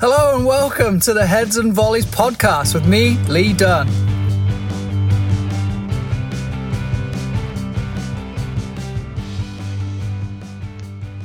Hello and welcome to the Heads and Volleys podcast with me, Lee Dunn.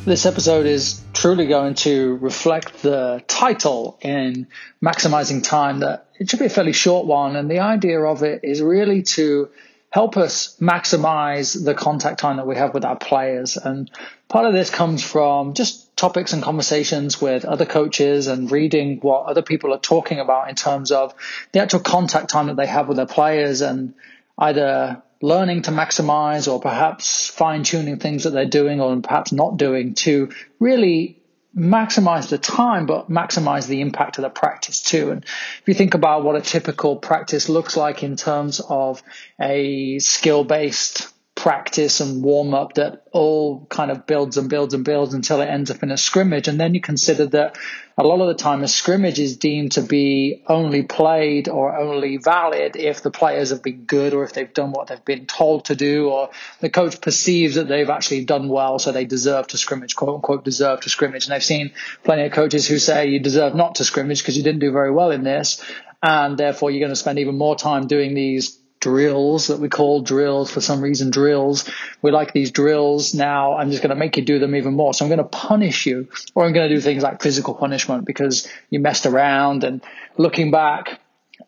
This episode is truly going to reflect the title in maximizing time that it should be a fairly short one and the idea of it is really to help us maximize the contact time that we have with our players and part of this comes from just topics and conversations with other coaches and reading what other people are talking about in terms of the actual contact time that they have with their players and either learning to maximize or perhaps fine tuning things that they're doing or perhaps not doing to really maximize the time but maximize the impact of the practice too. And if you think about what a typical practice looks like in terms of a skill based practice and warm up that all kind of builds and builds and builds until it ends up in a scrimmage. And then you consider that a lot of the time a scrimmage is deemed to be only played or only valid if the players have been good or if they've done what they've been told to do or the coach perceives that they've actually done well so they deserve to scrimmage, quote unquote, deserve to scrimmage. And I've seen plenty of coaches who say you deserve not to scrimmage because you didn't do very well in this and therefore you're going to spend even more time doing these drills that we call drills for some reason drills. We like these drills. Now i'm just going to make you do them even more. So i'm going to punish you or i'm going to do things like physical punishment because you messed around. And looking back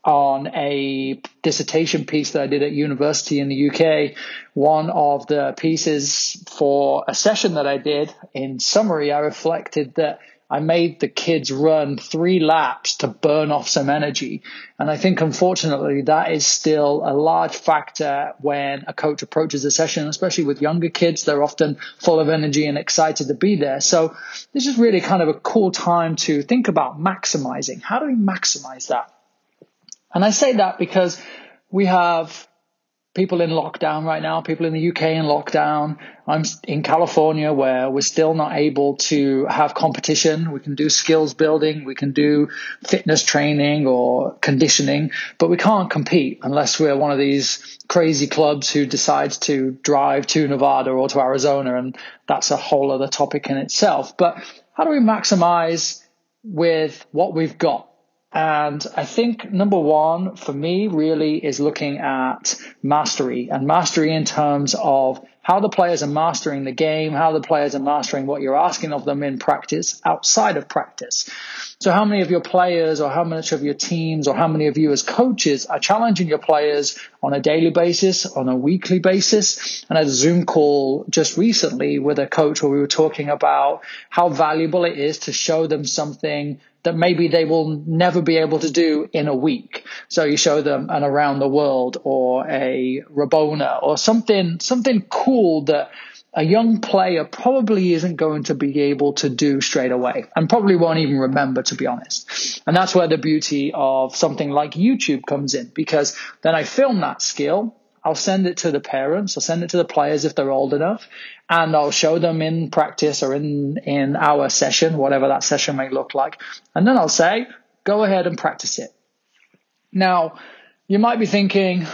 on a dissertation piece that I did at university in the UK. One of the pieces for a session that I did in summary, I reflected that I made the kids run three laps to burn off some energy. And I think, unfortunately, that is still a large factor when a coach approaches a session, especially with younger kids. They're often full of energy and excited to be there. So this is really kind of a cool time to think about maximizing. How do we maximize that? And I say that because we have people in lockdown right now, people in the UK in lockdown. I'm in California where we're still not able to have competition. We can do skills building, we can do fitness training or conditioning, but we can't compete unless we're one of these crazy clubs who decides to drive to Nevada or to Arizona. And that's a whole other topic in itself. But how do we maximize with what we've got? And I think number one for me really is looking at mastery and mastery in terms of how the players are mastering the game, how the players are mastering what you're asking of them in practice outside of practice. So how many of your players or how much of your teams or how many of you as coaches are challenging your players on a daily basis, on a weekly basis? And I had a Zoom call just recently with a coach where we were talking about how valuable it is to show them something that maybe they will never be able to do in a week. So you show them an around the world or a Rabona or something, something cool that a young player probably isn't going to be able to do straight away and probably won't even remember to be honest. And that's where the beauty of something like YouTube comes in because then I film that skill I'll send it to the parents. I'll send it to the players if they're old enough, and I'll show them in practice or in in our session, whatever that session may look like, and then I'll say, go ahead and practice it. Now, you might be thinking,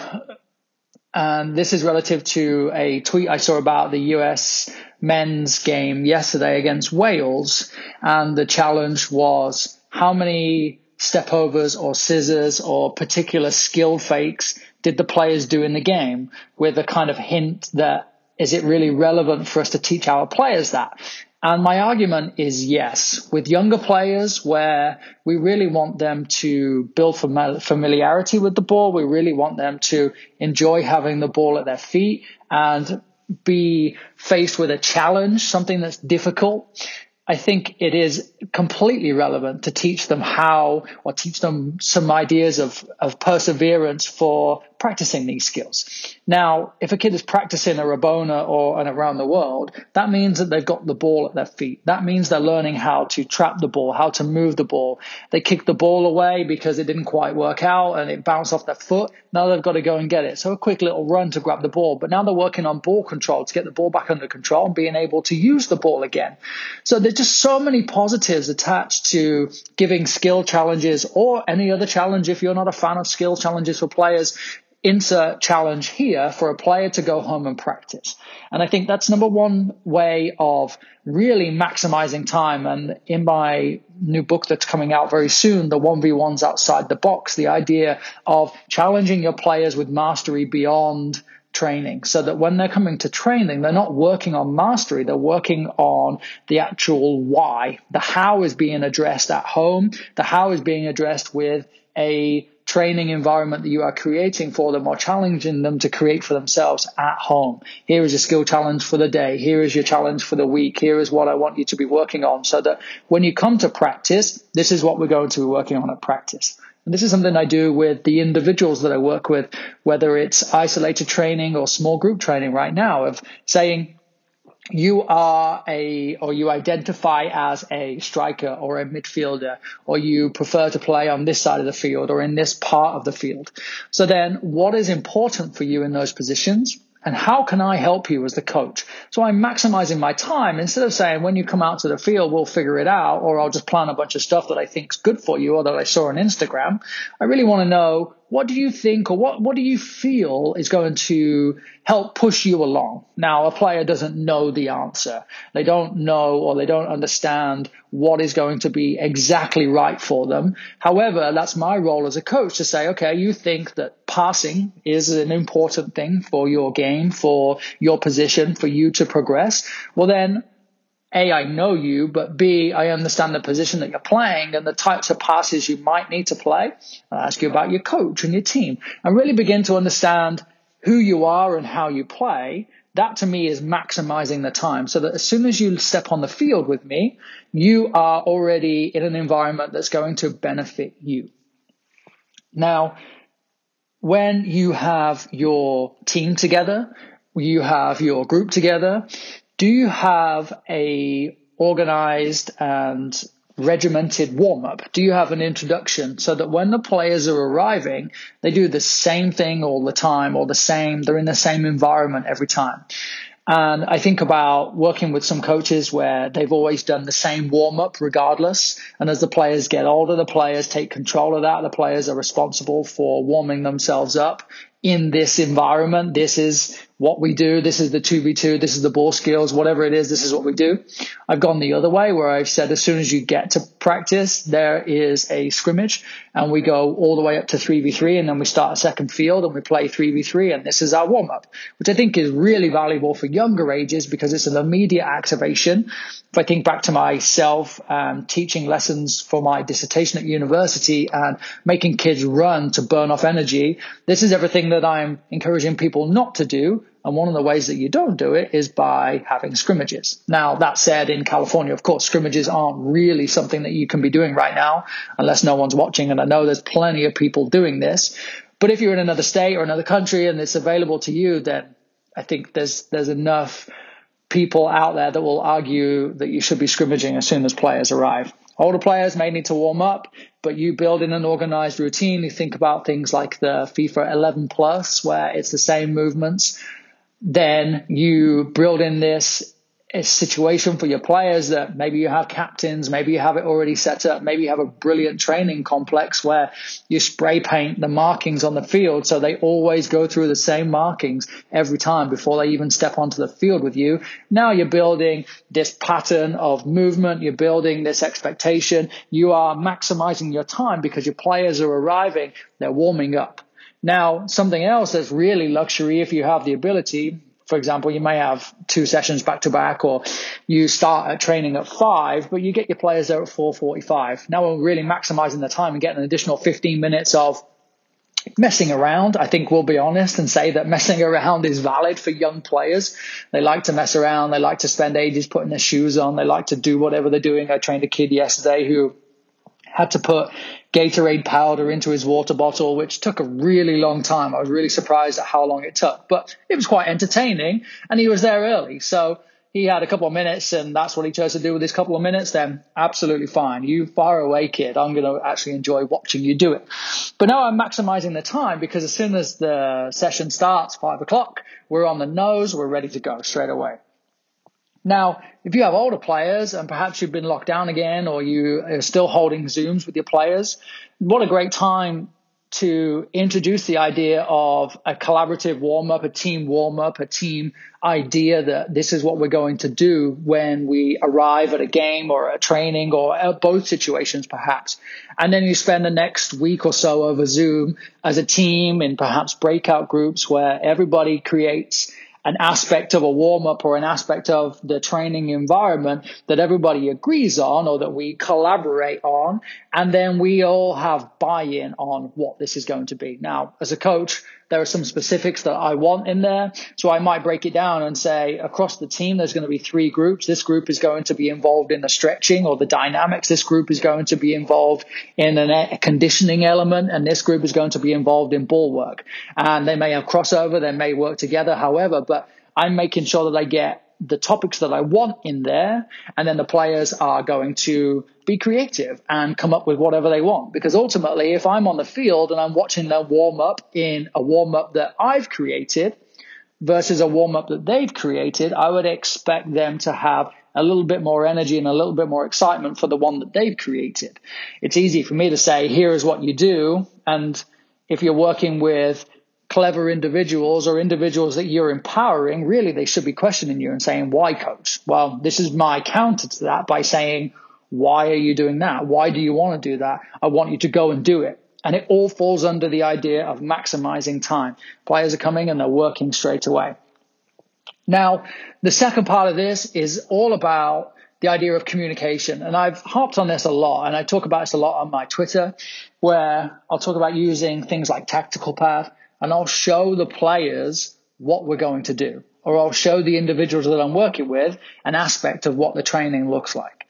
and this is relative to a tweet I saw about the US men's game yesterday against Wales, and the challenge was how many step overs or scissors or particular skill fakes did the players do in the game with a kind of hint that is it really relevant for us to teach our players that? And my argument is yes. With younger players, where we really want them to build familiarity with the ball, we really want them to enjoy having the ball at their feet and be faced with a challenge, something that's difficult. I think it is completely relevant to teach them how or teach them some ideas of, of perseverance for practicing these skills. Now, if a kid is practicing a Rabona or an around the world, that means that they've got the ball at their feet. That means they're learning how to trap the ball, how to move the ball. They kick the ball away because it didn't quite work out and it bounced off their foot. Now they've got to go and get it. So a quick little run to grab the ball. But now they're working on ball control to get the ball back under control and being able to use the ball again. So there's just so many positives attached to giving skill challenges or any other challenge if you're not a fan of skill challenges for players insert challenge here for a player to go home and practice. And I think that's number one way of really maximizing time. And in my new book that's coming out very soon, the 1v1s outside the box, the idea of challenging your players with mastery beyond training so that when they're coming to training, they're not working on mastery, they're working on the actual why. The how is being addressed at home, the how is being addressed with a training environment that you are creating for them or challenging them to create for themselves at home. Here is a skill challenge for the day. Here is your challenge for the week. Here is what I want you to be working on so that when you come to practice, this is what we're going to be working on at practice. And this is something I do with the individuals that I work with, whether it's isolated training or small group training right now of saying, you are a, or you identify as a striker or a midfielder, or you prefer to play on this side of the field or in this part of the field. So then what is important for you in those positions? And how can I help you as the coach? So I'm maximizing my time instead of saying, when you come out to the field, we'll figure it out, or I'll just plan a bunch of stuff that I think is good for you or that I saw on Instagram. I really want to know what do you think or what, what do you feel is going to help push you along? Now, a player doesn't know the answer. They don't know or they don't understand what is going to be exactly right for them. However, that's my role as a coach to say, okay, you think that passing is an important thing for your game, for your position, for you to progress. Well, then a, I know you, but B, I understand the position that you're playing and the types of passes you might need to play. I'll ask you about your coach and your team and really begin to understand who you are and how you play. That to me is maximizing the time so that as soon as you step on the field with me, you are already in an environment that's going to benefit you. Now, when you have your team together, you have your group together, do you have a organized and regimented warm up? Do you have an introduction so that when the players are arriving, they do the same thing all the time or the same, they're in the same environment every time? And I think about working with some coaches where they've always done the same warm up regardless. And as the players get older, the players take control of that. The players are responsible for warming themselves up in this environment. This is what we do. This is the 2v2. This is the ball skills, whatever it is. This is what we do. I've gone the other way where I've said as soon as you get to practice, there is a scrimmage and we go all the way up to 3v3 and then we start a second field and we play 3v3 and this is our warm up, which I think is really valuable for younger ages because it's an immediate activation. If I think back to myself um, teaching lessons for my dissertation at university and making kids run to burn off energy, this is everything that I'm encouraging people not to do and one of the ways that you don't do it is by having scrimmages. Now, that said, in California, of course, scrimmages aren't really something that you can be doing right now unless no one's watching. And I know there's plenty of people doing this. But if you're in another state or another country and it's available to you, then I think there's, there's enough people out there that will argue that you should be scrimmaging as soon as players arrive. Older players may need to warm up, but you build in an organized routine. You think about things like the FIFA 11 plus, where it's the same movements then you build in this situation for your players that maybe you have captains, maybe you have it already set up, maybe you have a brilliant training complex where you spray paint the markings on the field. So they always go through the same markings every time before they even step onto the field with you. Now you're building this pattern of movement, you're building this expectation, you are maximizing your time because your players are arriving, they're warming up now, something else that's really luxury if you have the ability, for example, you may have two sessions back to back or you start at training at five, but you get your players there at 445. Now we're really maximizing the time and getting an additional 15 minutes of messing around. I think we'll be honest and say that messing around is valid for young players. They like to mess around. They like to spend ages putting their shoes on. They like to do whatever they're doing. I trained a kid yesterday who had to put Gatorade powder into his water bottle, which took a really long time. I was really surprised at how long it took, but it was quite entertaining and he was there early. So he had a couple of minutes and that's what he chose to do with his couple of minutes, then absolutely fine. You fire away, kid. I'm going to actually enjoy watching you do it. But now I'm maximizing the time because as soon as the session starts, five o'clock, we're on the nose, we're ready to go straight away. Now, if you have older players and perhaps you've been locked down again or you are still holding Zooms with your players, what a great time to introduce the idea of a collaborative warm up, a team warm up, a team idea that this is what we're going to do when we arrive at a game or a training or both situations, perhaps. And then you spend the next week or so over Zoom as a team in perhaps breakout groups where everybody creates an aspect of a warm up or an aspect of the training environment that everybody agrees on or that we collaborate on. And then we all have buy in on what this is going to be. Now, as a coach, there are some specifics that I want in there. So I might break it down and say across the team, there's going to be three groups. This group is going to be involved in the stretching or the dynamics. This group is going to be involved in a conditioning element and this group is going to be involved in ball work. And they may have crossover. They may work together. However, but I'm making sure that I get the topics that I want in there, and then the players are going to be creative and come up with whatever they want. Because ultimately, if I'm on the field and I'm watching them warm up in a warm up that I've created versus a warm up that they've created, I would expect them to have a little bit more energy and a little bit more excitement for the one that they've created. It's easy for me to say, here is what you do. And if you're working with clever individuals or individuals that you're empowering, really they should be questioning you and saying, why coach? Well, this is my counter to that by saying, why are you doing that? Why do you want to do that? I want you to go and do it. And it all falls under the idea of maximizing time. Players are coming and they're working straight away. Now, the second part of this is all about the idea of communication. And I've harped on this a lot, and I talk about this a lot on my Twitter, where I'll talk about using things like tactical pad and I'll show the players what we're going to do, or I'll show the individuals that I'm working with an aspect of what the training looks like.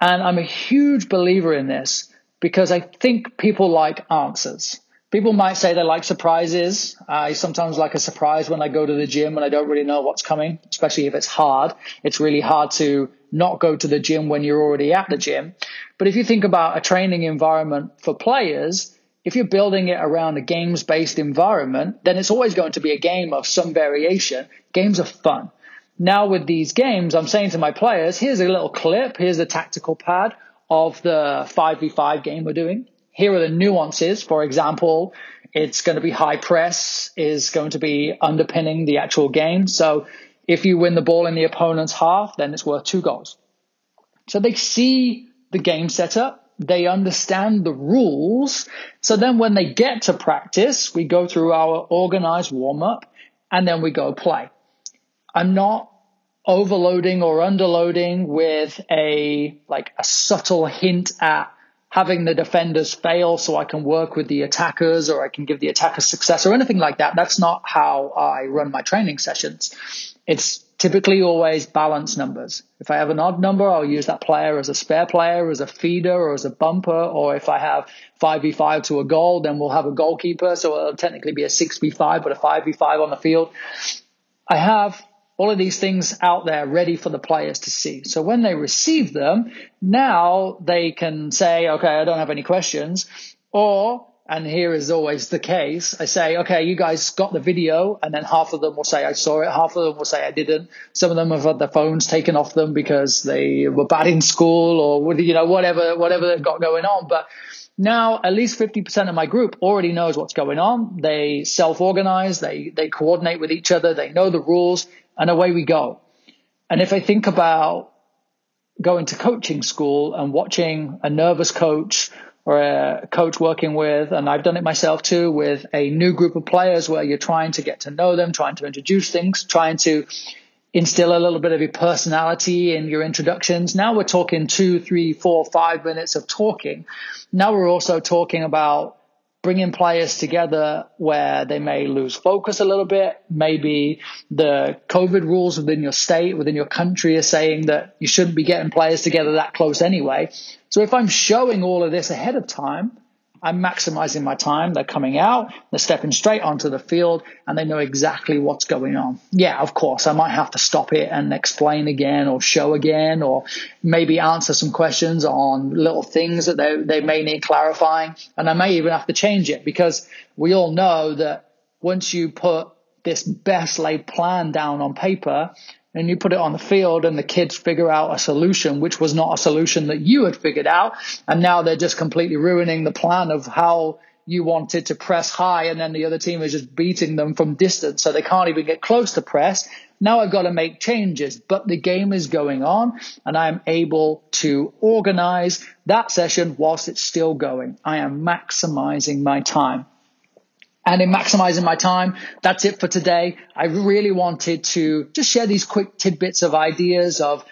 And I'm a huge believer in this because I think people like answers. People might say they like surprises. I sometimes like a surprise when I go to the gym and I don't really know what's coming, especially if it's hard. It's really hard to not go to the gym when you're already at the gym. But if you think about a training environment for players, if you're building it around a games based environment, then it's always going to be a game of some variation. Games are fun. Now with these games, I'm saying to my players, here's a little clip. Here's the tactical pad of the 5v5 game we're doing. Here are the nuances. For example, it's going to be high press is going to be underpinning the actual game. So if you win the ball in the opponent's half, then it's worth two goals. So they see the game setup they understand the rules. So then when they get to practice, we go through our organized warm up and then we go play. I'm not overloading or underloading with a like a subtle hint at having the defenders fail so I can work with the attackers or I can give the attackers success or anything like that. That's not how I run my training sessions. It's typically always balance numbers. If I have an odd number, I'll use that player as a spare player, as a feeder, or as a bumper. Or if I have 5v5 to a goal, then we'll have a goalkeeper. So it'll technically be a 6v5, but a 5v5 on the field. I have all of these things out there ready for the players to see. So when they receive them, now they can say, okay, I don't have any questions. Or and here is always the case. I say, okay, you guys got the video, and then half of them will say I saw it, half of them will say I didn't. Some of them have had their phones taken off them because they were bad in school or you know whatever whatever they've got going on. But now at least 50% of my group already knows what's going on. They self-organize, they they coordinate with each other, they know the rules, and away we go. And if I think about going to coaching school and watching a nervous coach or a coach working with, and I've done it myself too, with a new group of players where you're trying to get to know them, trying to introduce things, trying to instill a little bit of your personality in your introductions. Now we're talking two, three, four, five minutes of talking. Now we're also talking about bringing players together where they may lose focus a little bit. Maybe the COVID rules within your state, within your country are saying that you shouldn't be getting players together that close anyway. So if I'm showing all of this ahead of time, I'm maximizing my time. They're coming out, they're stepping straight onto the field, and they know exactly what's going on. Yeah, of course, I might have to stop it and explain again or show again, or maybe answer some questions on little things that they, they may need clarifying. And I may even have to change it because we all know that once you put this best laid plan down on paper, and you put it on the field and the kids figure out a solution, which was not a solution that you had figured out. And now they're just completely ruining the plan of how you wanted to press high and then the other team is just beating them from distance so they can't even get close to press. Now I've got to make changes, but the game is going on and I'm able to organize that session whilst it's still going. I am maximizing my time. And in maximizing my time, that's it for today. I really wanted to just share these quick tidbits of ideas of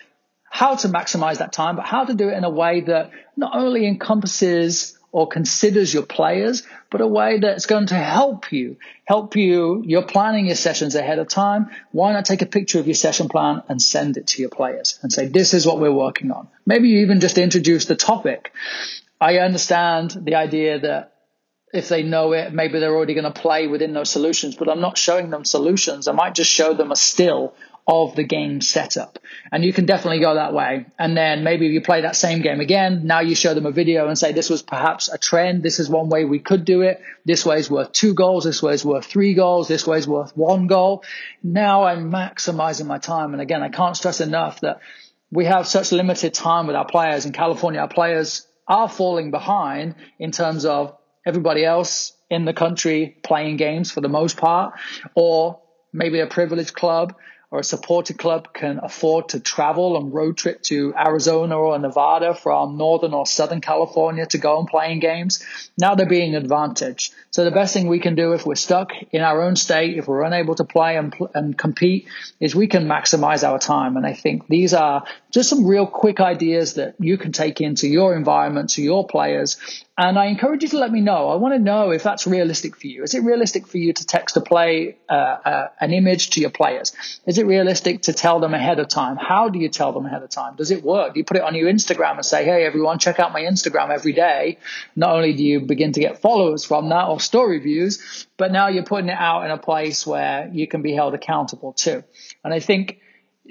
how to maximize that time, but how to do it in a way that not only encompasses or considers your players, but a way that's going to help you, help you. You're planning your sessions ahead of time. Why not take a picture of your session plan and send it to your players and say, this is what we're working on. Maybe you even just introduce the topic. I understand the idea that if they know it, maybe they're already going to play within those solutions, but I'm not showing them solutions. I might just show them a still of the game setup. And you can definitely go that way. And then maybe you play that same game again. Now you show them a video and say, this was perhaps a trend. This is one way we could do it. This way is worth two goals. This way is worth three goals. This way is worth one goal. Now I'm maximizing my time. And again, I can't stress enough that we have such limited time with our players in California. Our players are falling behind in terms of everybody else in the country playing games for the most part, or maybe a privileged club or a supported club can afford to travel and road trip to Arizona or Nevada from Northern or Southern California to go and play in games. Now they're being advantaged. So the best thing we can do if we're stuck in our own state, if we're unable to play and, and compete, is we can maximize our time. And I think these are just some real quick ideas that you can take into your environment, to your players, and I encourage you to let me know. I want to know if that's realistic for you. Is it realistic for you to text a play, uh, uh, an image to your players? Is it realistic to tell them ahead of time? How do you tell them ahead of time? Does it work? Do you put it on your Instagram and say, hey, everyone, check out my Instagram every day? Not only do you begin to get followers from that or story views, but now you're putting it out in a place where you can be held accountable too. And I think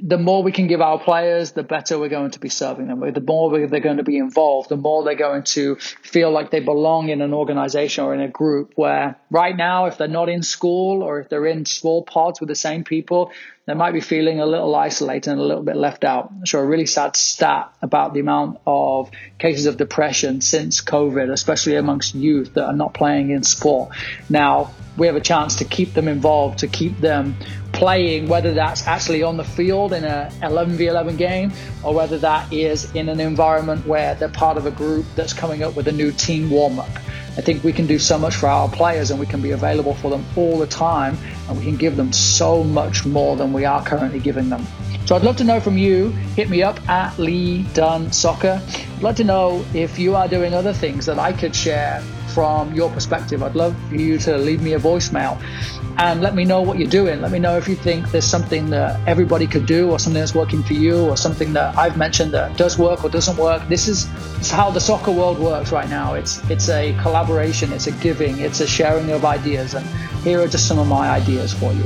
the more we can give our players, the better we're going to be serving them. The more they're going to be involved, the more they're going to feel like they belong in an organization or in a group where right now, if they're not in school or if they're in small pods with the same people, they might be feeling a little isolated and a little bit left out. So a really sad stat about the amount of cases of depression since COVID, especially amongst youth that are not playing in sport. Now, we have a chance to keep them involved, to keep them playing, whether that's actually on the field in a 11v11 game or whether that is in an environment where they're part of a group that's coming up with a new team warm up. I think we can do so much for our players and we can be available for them all the time and we can give them so much more than we are currently giving them. So I'd love to know from you. Hit me up at Lee Dunn Soccer. I'd love to know if you are doing other things that I could share from your perspective. I'd love for you to leave me a voicemail and let me know what you're doing. Let me know if you think there's something that everybody could do or something that's working for you or something that I've mentioned that does work or doesn't work. This is, how the soccer world works right now. It's it's a collaboration, it's a giving, it's a sharing of ideas and here are just some of my ideas for you.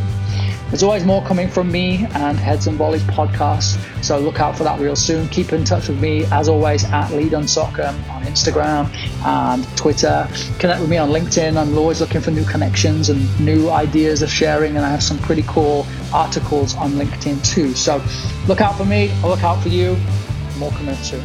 There's always more coming from me and Heads and Volleys podcast, so look out for that real soon. Keep in touch with me, as always, at Lee Dunn Soccer on Instagram and Twitter. Connect with me on LinkedIn. I'm always looking for new connections and new ideas of sharing, and I have some pretty cool articles on LinkedIn too. So look out for me, I'll look out for you. More coming soon.